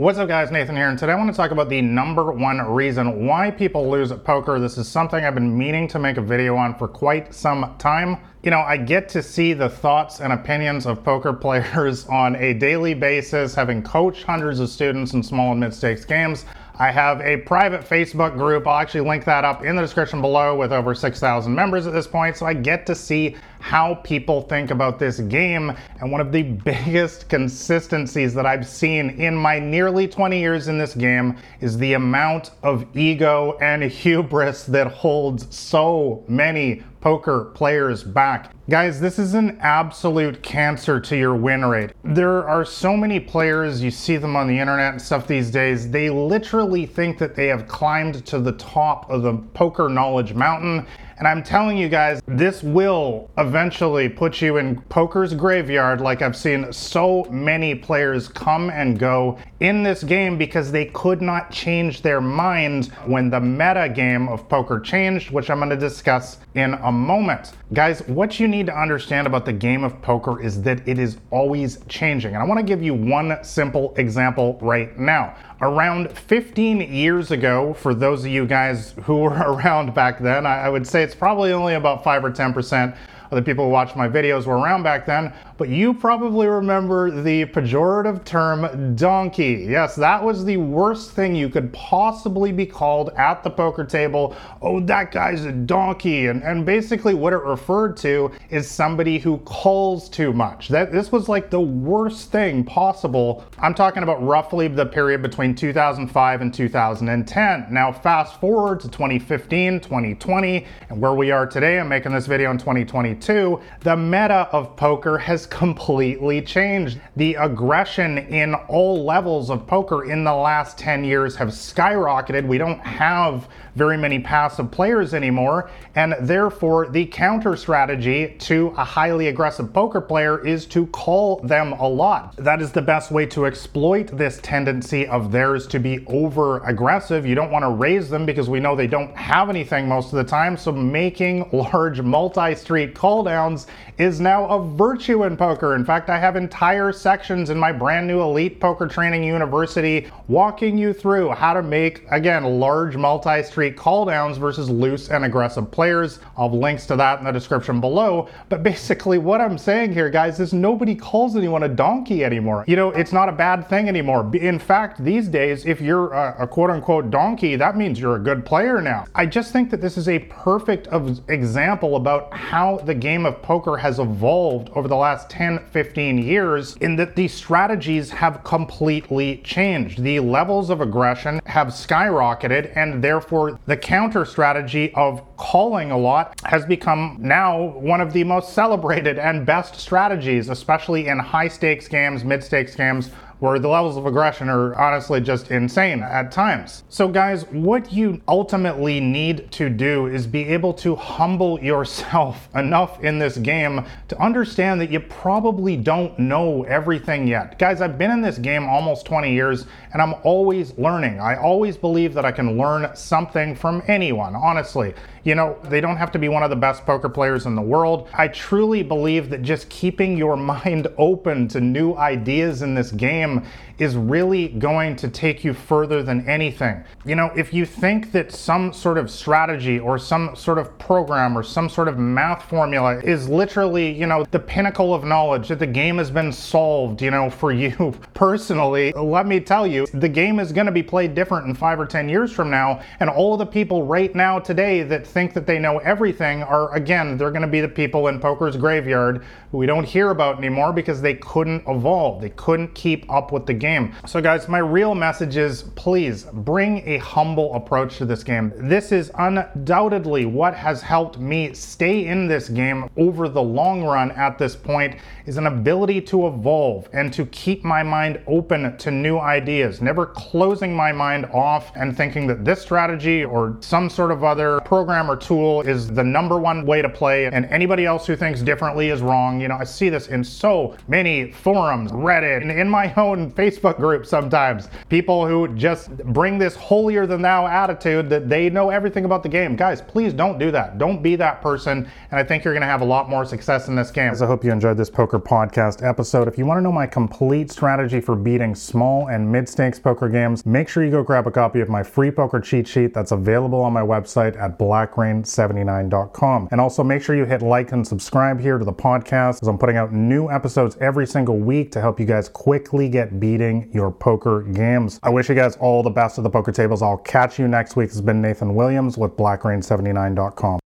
What's up guys, Nathan here, and today I want to talk about the number one reason why people lose at poker. This is something I've been meaning to make a video on for quite some time. You know, I get to see the thoughts and opinions of poker players on a daily basis, having coached hundreds of students in small and mid-stakes games. I have a private Facebook group. I'll actually link that up in the description below with over 6,000 members at this point. So I get to see how people think about this game. And one of the biggest consistencies that I've seen in my nearly 20 years in this game is the amount of ego and hubris that holds so many poker players back. Guys, this is an absolute cancer to your win rate. There are so many players, you see them on the internet and stuff these days, they literally think that they have climbed to the top of the poker knowledge mountain and I'm telling you guys, this will eventually put you in poker's graveyard like I've seen so many players come and go in this game because they could not change their mind when the meta game of poker changed, which I'm going to discuss in a moment. Guys, what you need to understand about the game of poker is that it is always changing. And I want to give you one simple example right now. Around 15 years ago, for those of you guys who were around back then, I would say it's probably only about 5 or 10% of the people who watched my videos were around back then, but you probably remember the pejorative term donkey. Yes, that was the worst thing you could possibly be called at the poker table. Oh, that guy's a donkey. And, and basically what it referred to is somebody who calls too much. That This was like the worst thing possible. I'm talking about roughly the period between 2005 and 2010. Now fast forward to 2015, 2020, and where we are today, I'm making this video in 2022 2022, the meta of poker has completely changed. The aggression in all levels of poker in the last 10 years have skyrocketed. We don't have very many passive players anymore, and therefore the counter strategy to a highly aggressive poker player is to call them a lot. That is the best way to exploit this tendency of theirs to be over aggressive. You don't want to raise them because we know they don't have anything most of the time, so making large multi-street call downs is now a virtue in poker. In fact, I have entire sections in my brand new Elite Poker Training University walking you through how to make, again, large multi-street call downs versus loose and aggressive players. I'll have links to that in the description below. But basically what I'm saying here, guys, is nobody calls anyone a donkey anymore. You know, it's not a bad thing anymore. In fact, these days, if you're a, a quote unquote donkey, that means you're a good player now. I just think that this is a perfect example about how the game of poker has evolved over the last 10, 15 years in that the strategies have completely changed. The levels of aggression have skyrocketed, and therefore the counter strategy of calling a lot has become now one of the most celebrated and best strategies, especially in high stakes games, mid stakes games where the levels of aggression are honestly just insane at times. So guys, what you ultimately need to do is be able to humble yourself enough in this game to understand that you probably don't know everything yet. Guys, I've been in this game almost 20 years and I'm always learning. I always believe that I can learn something from anyone, honestly. Know, they don't have to be one of the best poker players in the world. I truly believe that just keeping your mind open to new ideas in this game is really going to take you further than anything. You know, if you think that some sort of strategy or some sort of program or some sort of math formula is literally, you know, the pinnacle of knowledge, that the game has been solved, you know, for you personally, let me tell you, the game is going to be played different in five or 10 years from now. And all the people right now today that think that they know everything are, again, they're going to be the people in poker's graveyard who we don't hear about anymore because they couldn't evolve. They couldn't keep up with the game. So guys, my real message is please bring a humble approach to this game. This is undoubtedly what has helped me stay in this game over the long run at this point is an ability to evolve and to keep my mind open to new ideas, never closing my mind off and thinking that this strategy or some sort of other program tool is the number one way to play and anybody else who thinks differently is wrong. You know, I see this in so many forums, Reddit, and in my own Facebook group sometimes. People who just bring this holier than thou attitude that they know everything about the game. Guys, please don't do that. Don't be that person. And I think you're going to have a lot more success in this game. I hope you enjoyed this poker podcast episode. If you want to know my complete strategy for beating small and mid stakes poker games, make sure you go grab a copy of my free poker cheat sheet that's available on my website at blackrain79.com. And also make sure you hit like and subscribe here to the podcast as I'm putting out new episodes every single week to help you guys quickly get beating your poker games. I wish you guys all the best at the poker tables. I'll catch you next week. This has been Nathan Williams with blackrain79.com.